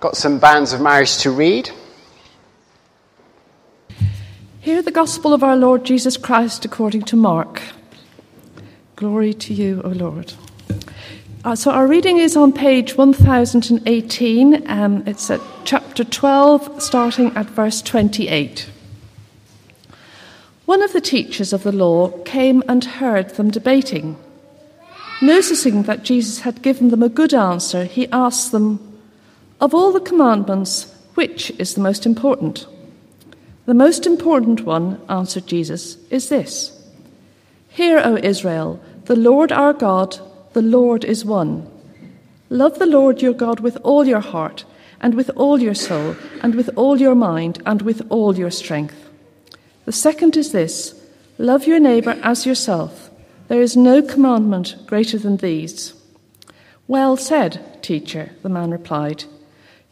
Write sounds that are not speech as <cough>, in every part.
got some banns of marriage to read. Hear the gospel of our Lord Jesus Christ according to Mark. Glory to you, O Lord. Uh, so, our reading is on page 1018. Um, it's at chapter 12, starting at verse 28. One of the teachers of the law came and heard them debating. Noticing that Jesus had given them a good answer, he asked them, Of all the commandments, which is the most important? The most important one, answered Jesus, is this Hear, O Israel, the Lord our God, the Lord is one. Love the Lord your God with all your heart, and with all your soul, and with all your mind, and with all your strength. The second is this love your neighbour as yourself. There is no commandment greater than these. Well said, teacher, the man replied.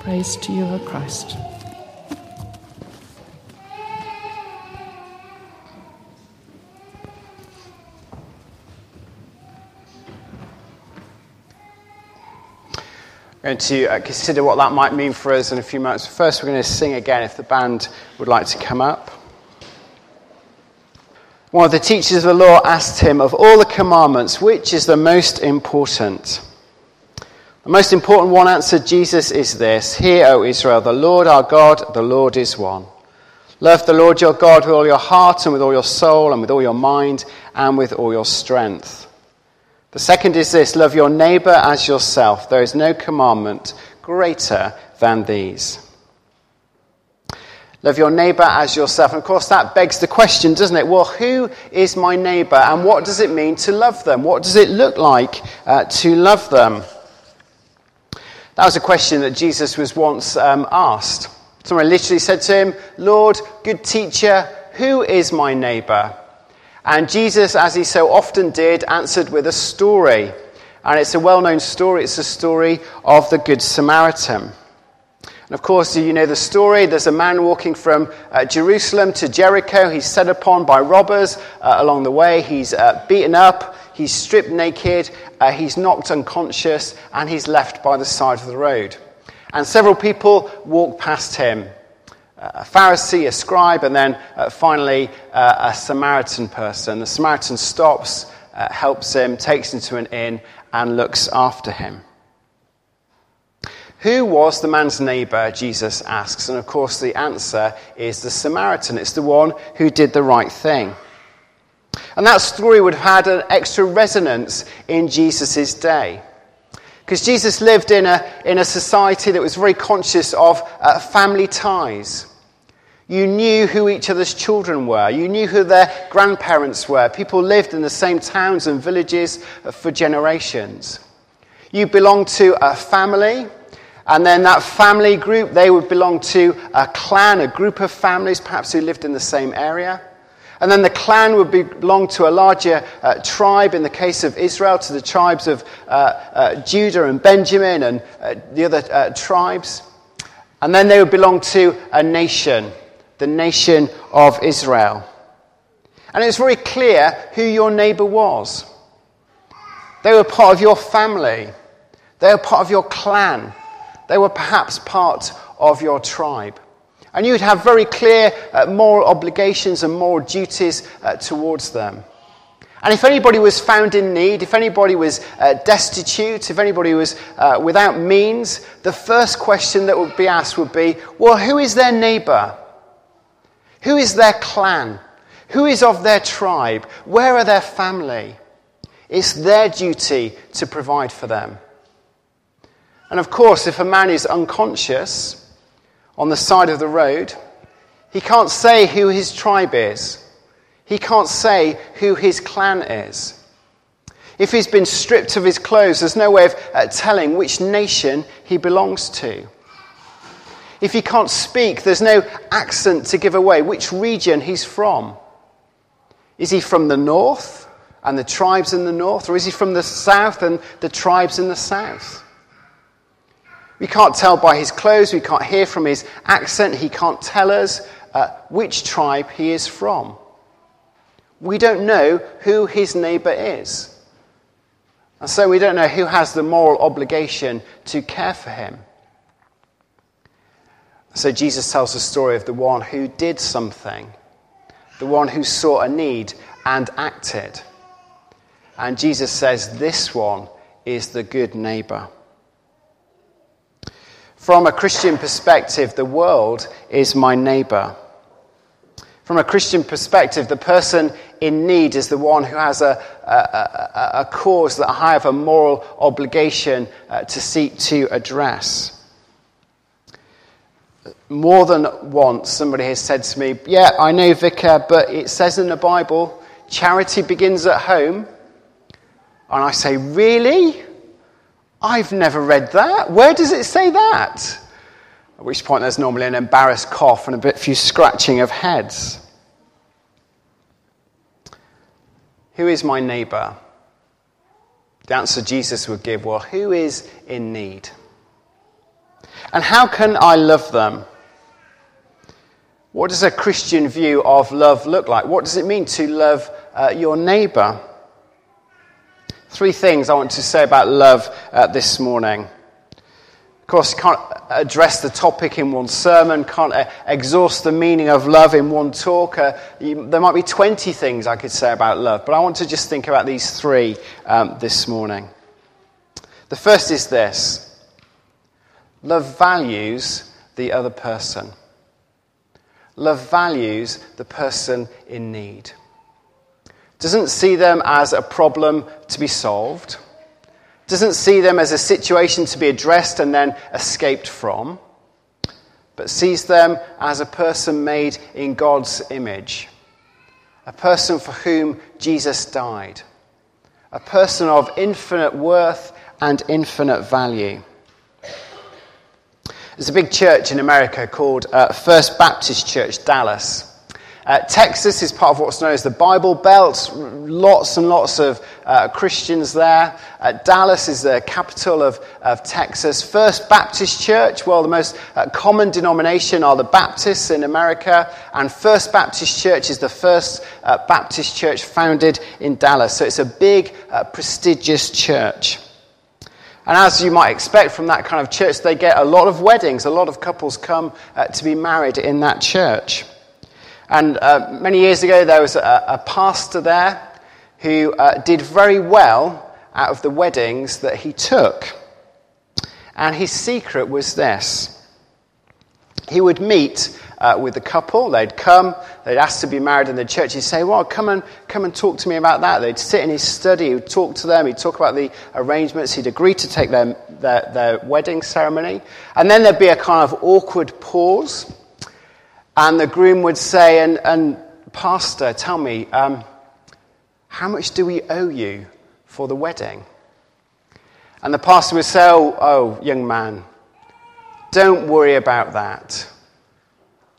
Praise to you, O Christ. We're going to uh, consider what that might mean for us in a few moments. First, we're going to sing again if the band would like to come up. One of the teachers of the law asked him, Of all the commandments, which is the most important? The most important one answered Jesus is this Hear, O Israel, the Lord our God, the Lord is one. Love the Lord your God with all your heart and with all your soul and with all your mind and with all your strength. The second is this love your neighbor as yourself. There is no commandment greater than these. Love your neighbour as yourself. And of course, that begs the question, doesn't it? Well, who is my neighbour and what does it mean to love them? What does it look like uh, to love them? That was a question that Jesus was once um, asked. Someone literally said to him, Lord, good teacher, who is my neighbour? And Jesus, as he so often did, answered with a story. And it's a well known story. It's a story of the Good Samaritan. And of course, you know the story. There's a man walking from uh, Jerusalem to Jericho. He's set upon by robbers uh, along the way. He's uh, beaten up. He's stripped naked. Uh, he's knocked unconscious. And he's left by the side of the road. And several people walk past him uh, a Pharisee, a scribe, and then uh, finally a Samaritan person. The Samaritan stops, helps him, takes him to an inn, and looks after him. Who was the man's neighbor? Jesus asks. And of course, the answer is the Samaritan. It's the one who did the right thing. And that story would have had an extra resonance in Jesus' day. Because Jesus lived in a, in a society that was very conscious of uh, family ties. You knew who each other's children were. You knew who their grandparents were. People lived in the same towns and villages for generations. You belonged to a family and then that family group, they would belong to a clan, a group of families, perhaps who lived in the same area. And then the clan would belong to a larger uh, tribe, in the case of Israel, to the tribes of uh, uh, Judah and Benjamin and uh, the other uh, tribes. And then they would belong to a nation, the nation of Israel. And it was very clear who your neighbor was. They were part of your family, they were part of your clan. They were perhaps part of your tribe. And you would have very clear uh, moral obligations and moral duties uh, towards them. And if anybody was found in need, if anybody was uh, destitute, if anybody was uh, without means, the first question that would be asked would be well, who is their neighbor? Who is their clan? Who is of their tribe? Where are their family? It's their duty to provide for them. And of course, if a man is unconscious on the side of the road, he can't say who his tribe is. He can't say who his clan is. If he's been stripped of his clothes, there's no way of uh, telling which nation he belongs to. If he can't speak, there's no accent to give away which region he's from. Is he from the north and the tribes in the north, or is he from the south and the tribes in the south? We can't tell by his clothes, we can't hear from his accent, he can't tell us uh, which tribe he is from. We don't know who his neighbour is. And so we don't know who has the moral obligation to care for him. So Jesus tells the story of the one who did something, the one who saw a need and acted. And Jesus says, This one is the good neighbor. From a Christian perspective, the world is my neighbor. From a Christian perspective, the person in need is the one who has a, a, a, a cause that I have a moral obligation uh, to seek to address more than once somebody has said to me, Yeah, I know, Vicar, but it says in the Bible, charity begins at home. And I say, Really? I've never read that. Where does it say that? At which point there's normally an embarrassed cough and a bit few scratching of heads. Who is my neighbour? The answer Jesus would give well, who is in need? And how can I love them? What does a Christian view of love look like? What does it mean to love uh, your neighbour? Three things I want to say about love uh, this morning. Of course, can't address the topic in one sermon, can't uh, exhaust the meaning of love in one talk. Uh, you, there might be 20 things I could say about love, but I want to just think about these three um, this morning. The first is this Love values the other person. Love values the person in need. Doesn't see them as a problem to be solved. Doesn't see them as a situation to be addressed and then escaped from. But sees them as a person made in God's image. A person for whom Jesus died. A person of infinite worth and infinite value. There's a big church in America called uh, First Baptist Church, Dallas. Uh, Texas is part of what's known as the Bible Belt. Lots and lots of uh, Christians there. Uh, Dallas is the capital of, of Texas. First Baptist Church, well, the most uh, common denomination are the Baptists in America. And First Baptist Church is the first uh, Baptist church founded in Dallas. So it's a big, uh, prestigious church. And as you might expect from that kind of church, they get a lot of weddings. A lot of couples come uh, to be married in that church. And uh, many years ago, there was a, a pastor there who uh, did very well out of the weddings that he took. And his secret was this he would meet uh, with the couple. They'd come, they'd ask to be married in the church. He'd say, Well, come and, come and talk to me about that. They'd sit in his study, he'd talk to them, he'd talk about the arrangements, he'd agree to take their, their, their wedding ceremony. And then there'd be a kind of awkward pause. And the groom would say, And, and Pastor, tell me, um, how much do we owe you for the wedding? And the pastor would say, Oh, oh young man, don't worry about that.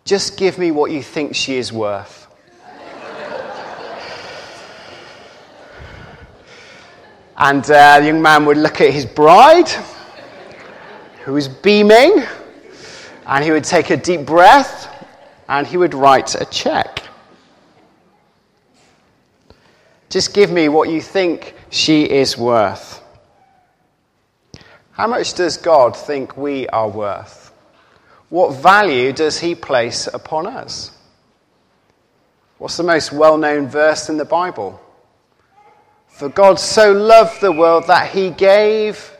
Just give me what you think she is worth. <laughs> and uh, the young man would look at his bride, who was beaming, and he would take a deep breath and he would write a check. Just give me what you think she is worth. How much does God think we are worth? What value does he place upon us? What's the most well known verse in the Bible? For God so loved the world that he gave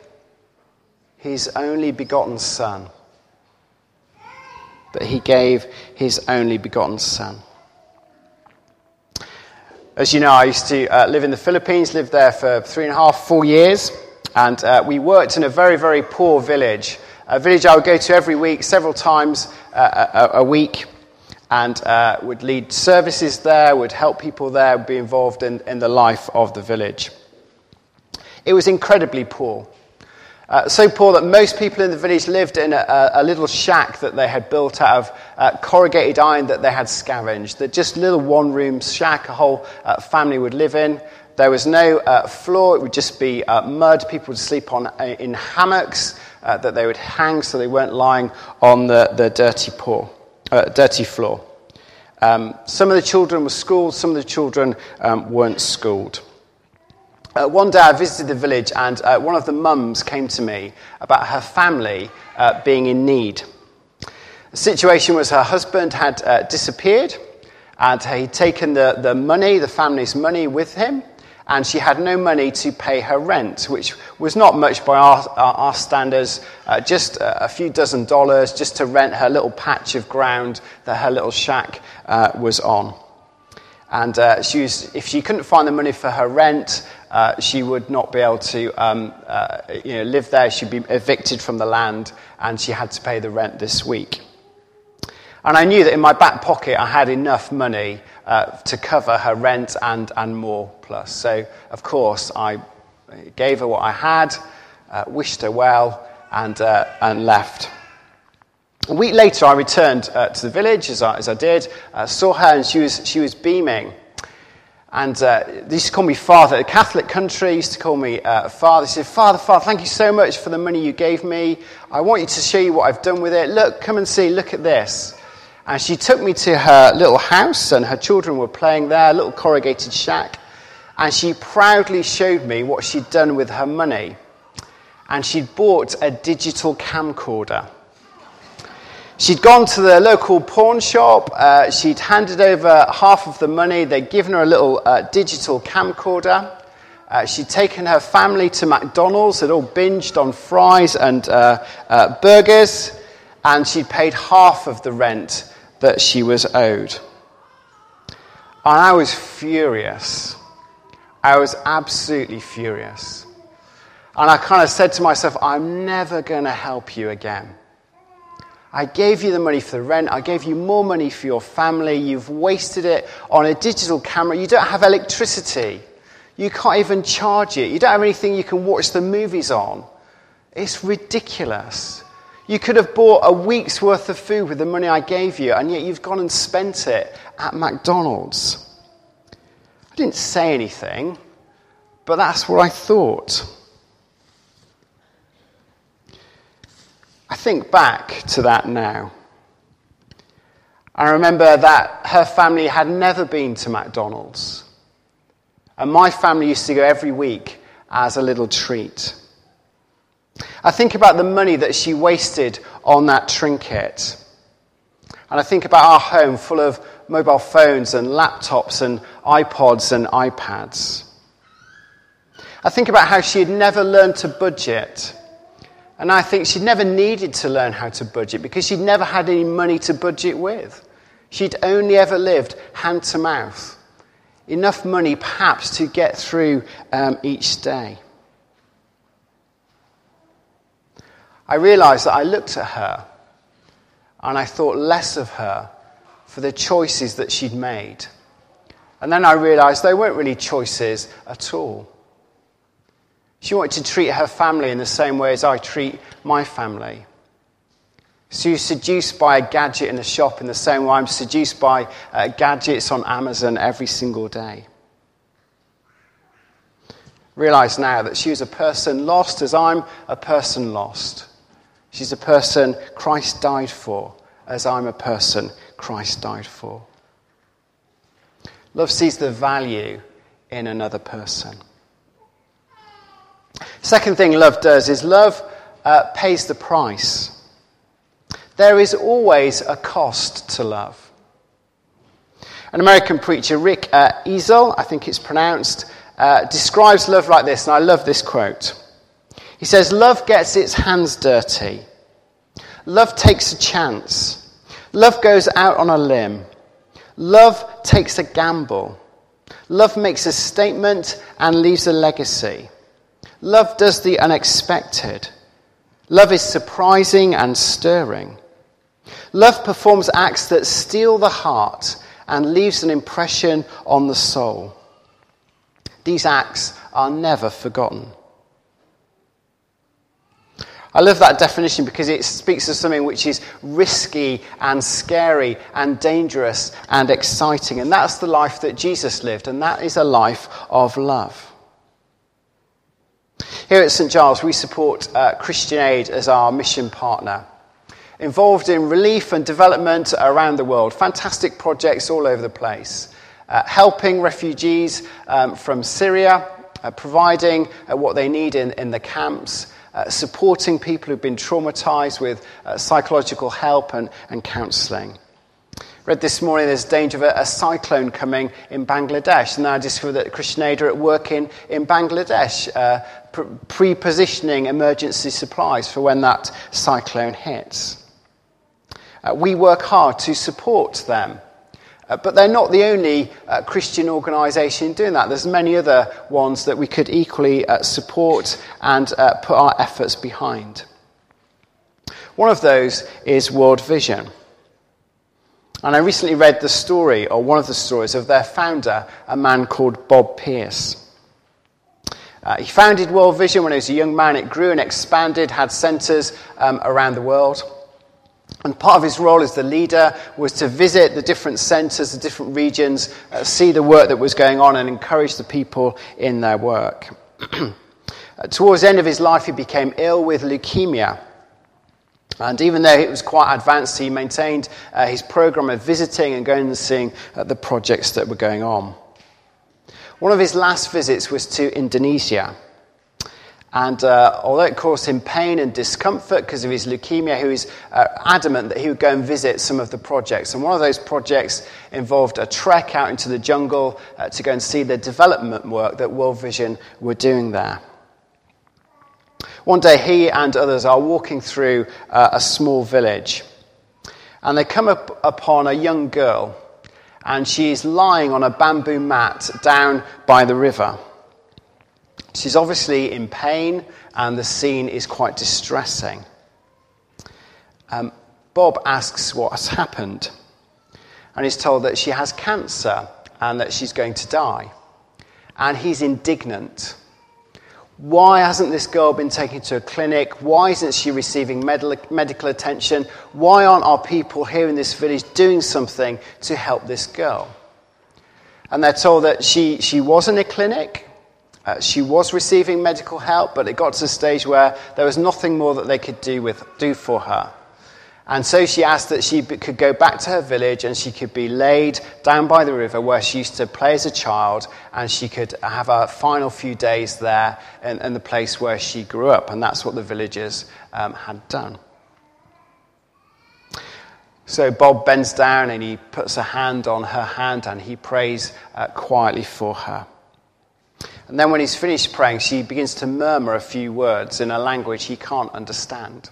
his only begotten Son. That he gave his only begotten Son. As you know, I used to uh, live in the Philippines, lived there for three and a half, four years, and uh, we worked in a very, very poor village a village I would go to every week, several times uh, a, a, week, and uh, would lead services there, would help people there, would be involved in, in the life of the village. It was incredibly poor. Uh, so poor that most people in the village lived in a, a little shack that they had built out of uh, corrugated iron that they had scavenged. That just little one room shack a whole uh, family would live in. There was no uh, floor, it would just be uh, mud. People would sleep on, uh, in hammocks that they would hang so they weren't lying on the, the dirty, poor, dirty floor. Um, some of the children were schooled, some of the children um, weren't schooled. Uh, one day I visited the village and uh, one of the mums came to me about her family uh, being in need. The situation was her husband had uh, disappeared and he'd taken the, the money, the family's money, with him, and she had no money to pay her rent, which was not much by our, our, standards, uh, just a, a, few dozen dollars just to rent her little patch of ground that her little shack uh, was on. And she was, if she couldn't find the money for her rent, uh, she would not be able to um, uh, you know, live there. She'd be evicted from the land, and she had to pay the rent this week. And I knew that in my back pocket I had enough money uh, to cover her rent and, and more plus. So, of course, I gave her what I had, uh, wished her well, and, uh, and left. A week later, I returned uh, to the village, as I, as I did, saw her, and she was, she was beaming. And uh, they used to call me Father. A Catholic country used to call me uh, Father. They said, Father, Father, thank you so much for the money you gave me. I want you to show you what I've done with it. Look, come and see, look at this. And she took me to her little house, and her children were playing there, a little corrugated shack. And she proudly showed me what she'd done with her money. And she'd bought a digital camcorder. She'd gone to the local pawn shop. Uh, she'd handed over half of the money. They'd given her a little uh, digital camcorder. Uh, she'd taken her family to McDonald's. They'd all binged on fries and uh, uh, burgers. And she'd paid half of the rent that she was owed. And I was furious. I was absolutely furious. And I kind of said to myself, I'm never going to help you again. I gave you the money for the rent. I gave you more money for your family. You've wasted it on a digital camera. You don't have electricity. You can't even charge it. You don't have anything you can watch the movies on. It's ridiculous. You could have bought a week's worth of food with the money I gave you, and yet you've gone and spent it at McDonald's. I didn't say anything, but that's what I thought. I think back to that now. I remember that her family had never been to McDonald's. And my family used to go every week as a little treat. I think about the money that she wasted on that trinket. And I think about our home full of mobile phones and laptops and iPods and iPads. I think about how she had never learned to budget and I think she'd never needed to learn how to budget because she'd never had any money to budget with. She'd only ever lived hand to mouth. Enough money, perhaps, to get through um, each day. I realized that I looked at her and I thought less of her for the choices that she'd made. And then I realized they weren't really choices at all. She wanted to treat her family in the same way as I treat my family. She was seduced by a gadget in a shop in the same way I'm seduced by uh, gadgets on Amazon every single day. Realize now that she was a person lost as I'm a person lost. She's a person Christ died for as I'm a person Christ died for. Love sees the value in another person. Second thing love does is love uh, pays the price. There is always a cost to love. An American preacher, Rick uh, Ezell, I think it's pronounced, uh, describes love like this, and I love this quote. He says, Love gets its hands dirty. Love takes a chance. Love goes out on a limb. Love takes a gamble. Love makes a statement and leaves a legacy. Love does the unexpected. Love is surprising and stirring. Love performs acts that steal the heart and leaves an impression on the soul. These acts are never forgotten. I love that definition because it speaks of something which is risky and scary and dangerous and exciting. And that's the life that Jesus lived, and that is a life of love. Here at St. Giles, we support uh, Christian Aid as our mission partner, involved in relief and development around the world. Fantastic projects all over the place. Uh, helping refugees um, from Syria, uh, providing uh, what they need in, in the camps, uh, supporting people who've been traumatized with uh, psychological help and, and counseling. Read this morning there's danger of a, a, cyclone coming in Bangladesh, and I discovered that Aid are at work in, in Bangladesh, uh, pre positioning emergency supplies for when that cyclone hits. Uh, we work hard to support them. Uh, but they're not the only uh, Christian organisation doing that. There's many other ones that we could equally uh, support and uh, put our efforts behind. One of those is World Vision. And I recently read the story, or one of the stories, of their founder, a man called Bob Pierce. Uh, he founded World Vision when he was a young man. It grew and expanded, had centres um, around the world. And part of his role as the leader was to visit the different centres, the different regions, uh, see the work that was going on, and encourage the people in their work. <clears throat> uh, towards the end of his life, he became ill with leukemia. And even though it was quite advanced, he maintained uh, his program of visiting and going and seeing uh, the projects that were going on. One of his last visits was to Indonesia. And uh, although it caused him pain and discomfort because of his leukemia, he was uh, adamant that he would go and visit some of the projects. And one of those projects involved a trek out into the jungle uh, to go and see the development work that World Vision were doing there. One day, he and others are walking through uh, a small village, and they come up upon a young girl, and she is lying on a bamboo mat down by the river. She's obviously in pain, and the scene is quite distressing. Um, Bob asks what has happened, and he's told that she has cancer and that she's going to die. And he's indignant why hasn't this girl been taken to a clinic? Why isn't she receiving medical attention? Why aren't our people here in this village doing something to help this girl? And they're told that she, she was in a clinic, uh, she was receiving medical help, but it got to the stage where there was nothing more that they could do, with, do for her. And so she asked that she could go back to her village and she could be laid down by the river where she used to play as a child and she could have her final few days there in, in the place where she grew up. And that's what the villagers um, had done. So Bob bends down and he puts a hand on her hand and he prays uh, quietly for her. And then when he's finished praying, she begins to murmur a few words in a language he can't understand.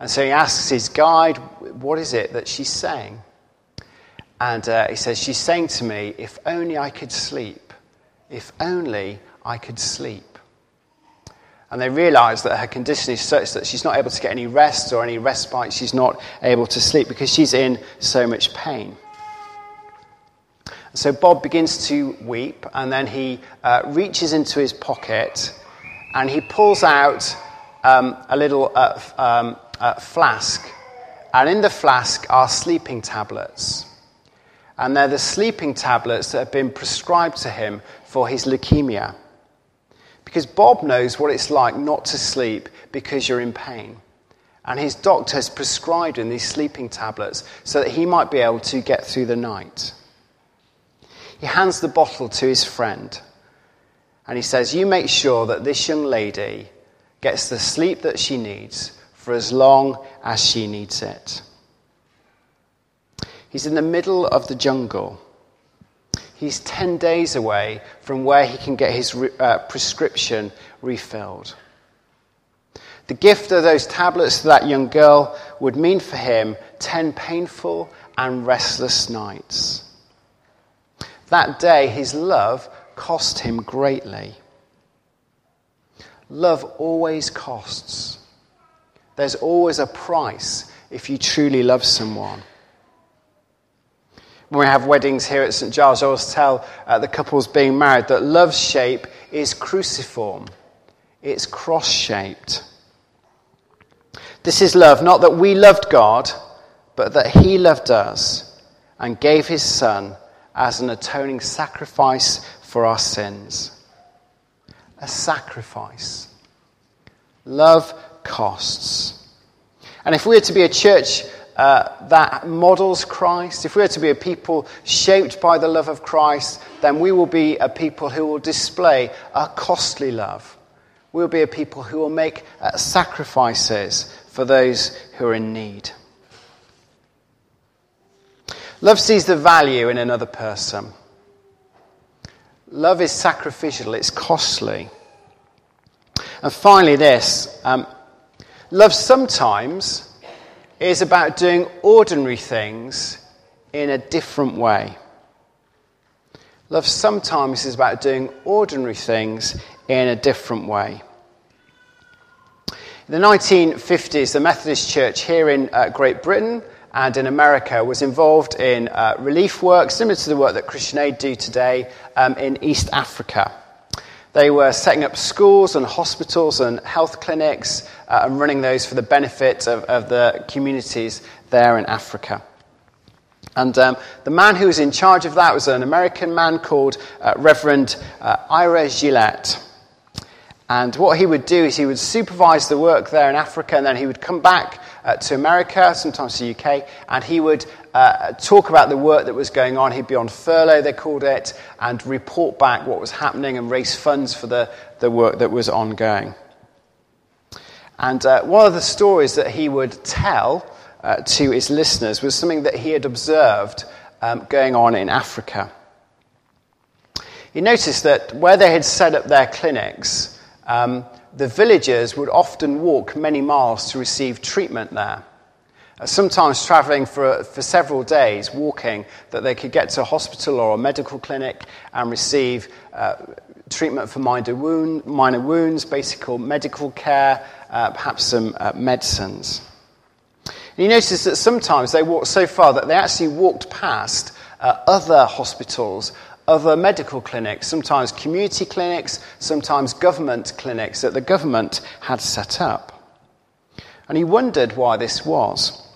And so he asks his guide, What is it that she's saying? And uh, he says, She's saying to me, If only I could sleep. If only I could sleep. And they realize that her condition is such that she's not able to get any rest or any respite. She's not able to sleep because she's in so much pain. So Bob begins to weep, and then he uh, reaches into his pocket and he pulls out um, a little uh, um, uh, flask, and in the flask are sleeping tablets. And they're the sleeping tablets that have been prescribed to him for his leukemia. Because Bob knows what it's like not to sleep because you're in pain. And his doctor has prescribed him these sleeping tablets so that he might be able to get through the night. He hands the bottle to his friend and he says, You make sure that this young lady gets the sleep that she needs for as long as she needs it. He's in the middle of the jungle. He's 10 days away from where he can get his uh, prescription refilled. The gift of those tablets to that young girl would mean for him 10 painful and restless nights. That day, his love cost him greatly. Love always costs. There's always a price if you truly love someone. When we have weddings here at St. Giles, I always tell uh, the couples being married that love's shape is cruciform, it's cross shaped. This is love, not that we loved God, but that He loved us and gave His Son as an atoning sacrifice for our sins. A sacrifice. Love costs. And if we are to be a church uh, that models Christ, if we are to be a people shaped by the love of Christ, then we will be a people who will display a costly love. We will be a people who will make uh, sacrifices for those who are in need. Love sees the value in another person. Love is sacrificial, it's costly. And finally, this um, love sometimes is about doing ordinary things in a different way. Love sometimes is about doing ordinary things in a different way. In the 1950s, the Methodist Church here in uh, Great Britain and in America was involved in uh, relief work similar to the work that Christian Aid do today um, in East Africa. They were setting up schools and hospitals and health clinics uh, and running those for the benefit of, of, the communities there in Africa. And um, the man who was in charge of that was an American man called uh, Reverend uh, Ira Gillette. And what he would do is he would supervise the work there in Africa, and then he would come back uh, to America, sometimes to the UK, and he would uh, talk about the work that was going on. He'd be on furlough, they called it, and report back what was happening and raise funds for the, the work that was ongoing. And uh, one of the stories that he would tell uh, to his listeners was something that he had observed um, going on in Africa. He noticed that where they had set up their clinics, um, the villagers would often walk many miles to receive treatment there. Sometimes traveling for, for several days, walking, that they could get to a hospital or a medical clinic and receive uh, treatment for minor, wound, minor, wounds, basic medical care, uh, perhaps some uh, medicines. And you notice that sometimes they walked so far that they actually walked past uh, other hospitals other medical clinics, sometimes community clinics, sometimes government clinics that the government had set up. And he wondered why this was.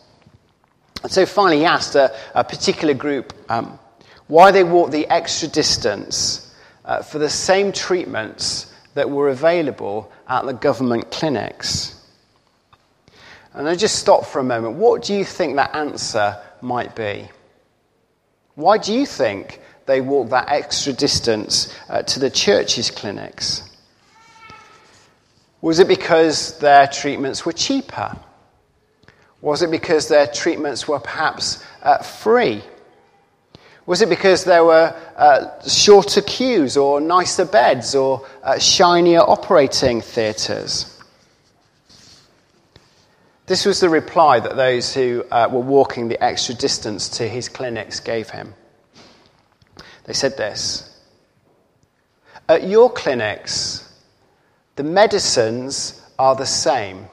And so finally, he asked a, a particular group um, why they walked the extra distance uh, for the same treatments that were available at the government clinics. And I just stop for a moment. What do you think that answer might be? Why do you think they walk that extra distance uh, to the church's clinics? Was it because their treatments were cheaper? Was it because their treatments were perhaps uh, free? Was it because there were uh, shorter queues or nicer beds or uh, shinier operating theatres? This was the reply that those who uh, were walking the extra distance to his clinics gave him. They said this At your clinics, the medicines are the same,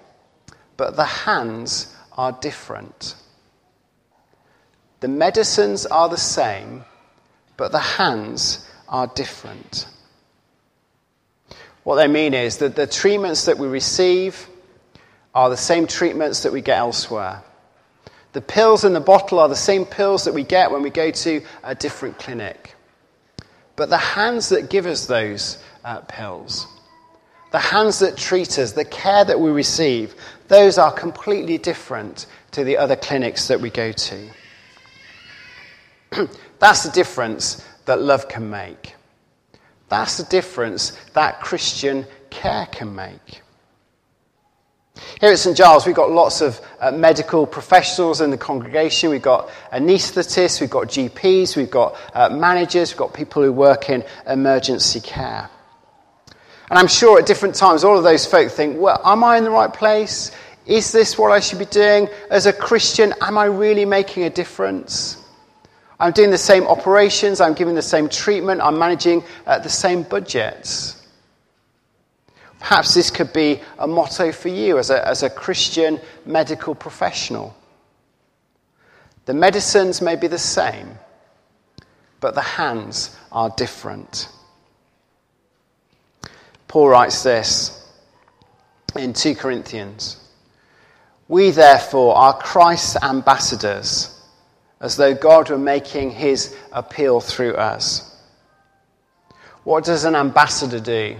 but the hands are different. The medicines are the same, but the hands are different. What they mean is that the treatments that we receive are the same treatments that we get elsewhere. The pills in the bottle are the same pills that we get when we go to a different clinic. But the hands that give us those uh, pills, the hands that treat us, the care that we receive, those are completely different to the other clinics that we go to. <clears throat> That's the difference that love can make. That's the difference that Christian care can make. Here at St Giles, we've got lots of uh, medical professionals in the congregation. We've got anaesthetists, we've got GPs, we've got uh, managers, we've got people who work in emergency care. And I'm sure at different times, all of those folk think, well, am I in the right place? Is this what I should be doing? As a Christian, am I really making a difference? I'm doing the same operations, I'm giving the same treatment, I'm managing uh, the same budgets. Perhaps this could be a motto for you as a, as a Christian medical professional. The medicines may be the same, but the hands are different. Paul writes this in 2 Corinthians We, therefore, are Christ's ambassadors, as though God were making his appeal through us. What does an ambassador do?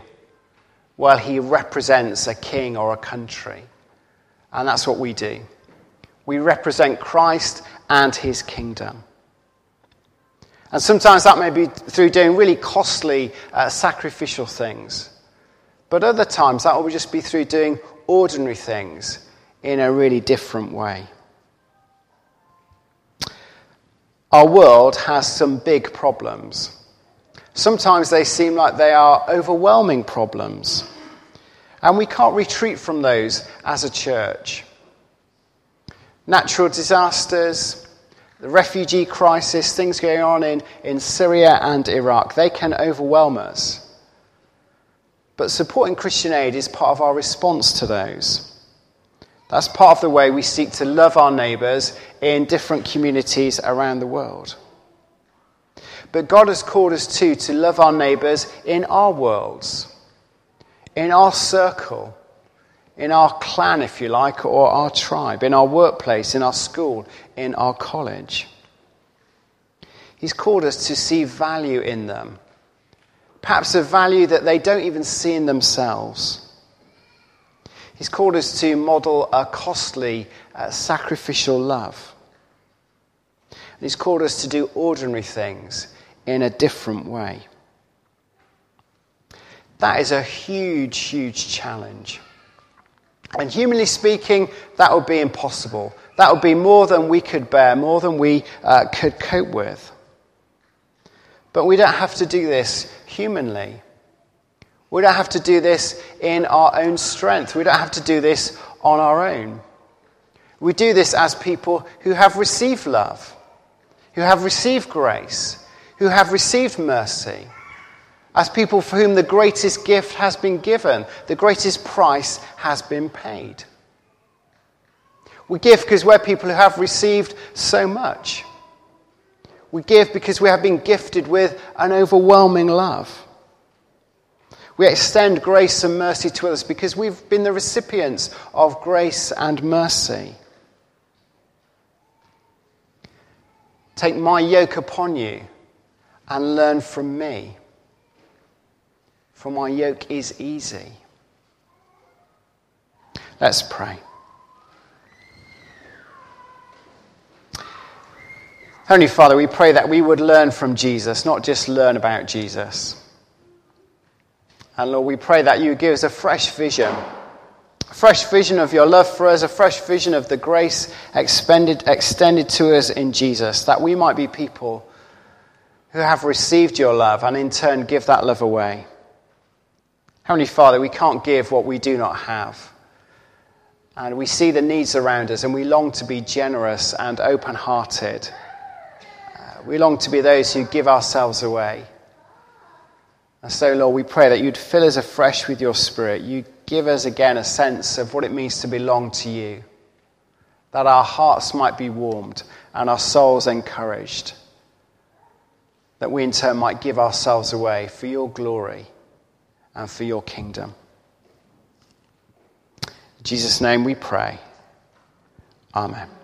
Well, he represents a king or a country. And that's what we do. We represent Christ and his kingdom. And sometimes that may be through doing really costly, uh, sacrificial things. But other times that will just be through doing ordinary things in a really different way. Our world has some big problems. Sometimes they seem like they are overwhelming problems. And we can't retreat from those as a church. Natural disasters, the refugee crisis, things going on in, in Syria and Iraq, they can overwhelm us. But supporting Christian aid is part of our response to those. That's part of the way we seek to love our neighbours in different communities around the world. But God has called us too to love our neighbours in our worlds, in our circle, in our clan, if you like, or our tribe, in our workplace, in our school, in our college. He's called us to see value in them, perhaps a value that they don't even see in themselves. He's called us to model a costly, uh, sacrificial love. And he's called us to do ordinary things in a different way. That is a huge, huge challenge. And humanly speaking, that would be impossible. That would be more than we could bear, more than we uh, could cope with. But we don't have to do this humanly. We don't have to do this in our own strength. We don't have to do this on our own. We do this as people who have received love, who have received grace, who have received mercy, as people for whom the greatest gift has been given, the greatest price has been paid. We give because we're people who have received so much. We give because we have been gifted with an overwhelming love. We extend grace and mercy to others because we've been the recipients of grace and mercy. Take my yoke upon you and learn from me, for my yoke is easy. Let's pray. Heavenly Father, we pray that we would learn from Jesus, not just learn about Jesus. And Lord, we pray that you give us a fresh vision, a fresh vision of your love for us, a fresh vision of the grace expended, extended to us in Jesus, that we might be people who have received your love and in turn give that love away. Heavenly Father, we can't give what we do not have. And we see the needs around us and we long to be generous and open hearted. We long to be those who give ourselves away. And so, Lord, we pray that you'd fill us afresh with your Spirit. You'd give us again a sense of what it means to belong to you, that our hearts might be warmed and our souls encouraged, that we in turn might give ourselves away for your glory and for your kingdom. In Jesus' name we pray. Amen.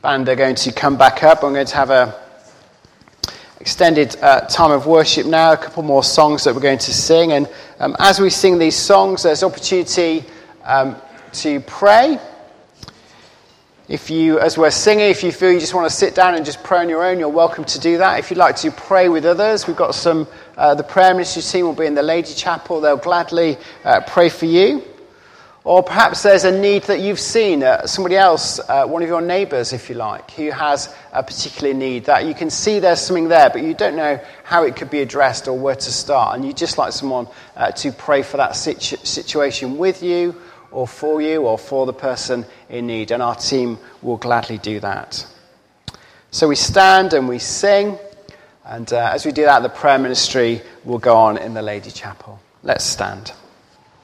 Band are going to come back up. I'm going to have a extended uh, time of worship now, a couple more songs that we're going to sing. And um, as we sing these songs, there's opportunity um, to pray. If you, as we're singing, if you feel you just want to sit down and just pray on your own, you're welcome to do that. If you'd like to pray with others, we've got some, uh, the prayer ministry team will be in the Lady Chapel. They'll gladly uh, pray for you. Or perhaps there's a need that you've seen, uh, somebody else, uh, one of your neighbours, if you like, who has a particular need that you can see there's something there, but you don't know how it could be addressed or where to start. And you'd just like someone uh, to pray for that situ- situation with you or for you or for the person in need. And our team will gladly do that. So we stand and we sing. And uh, as we do that, the prayer ministry will go on in the Lady Chapel. Let's stand.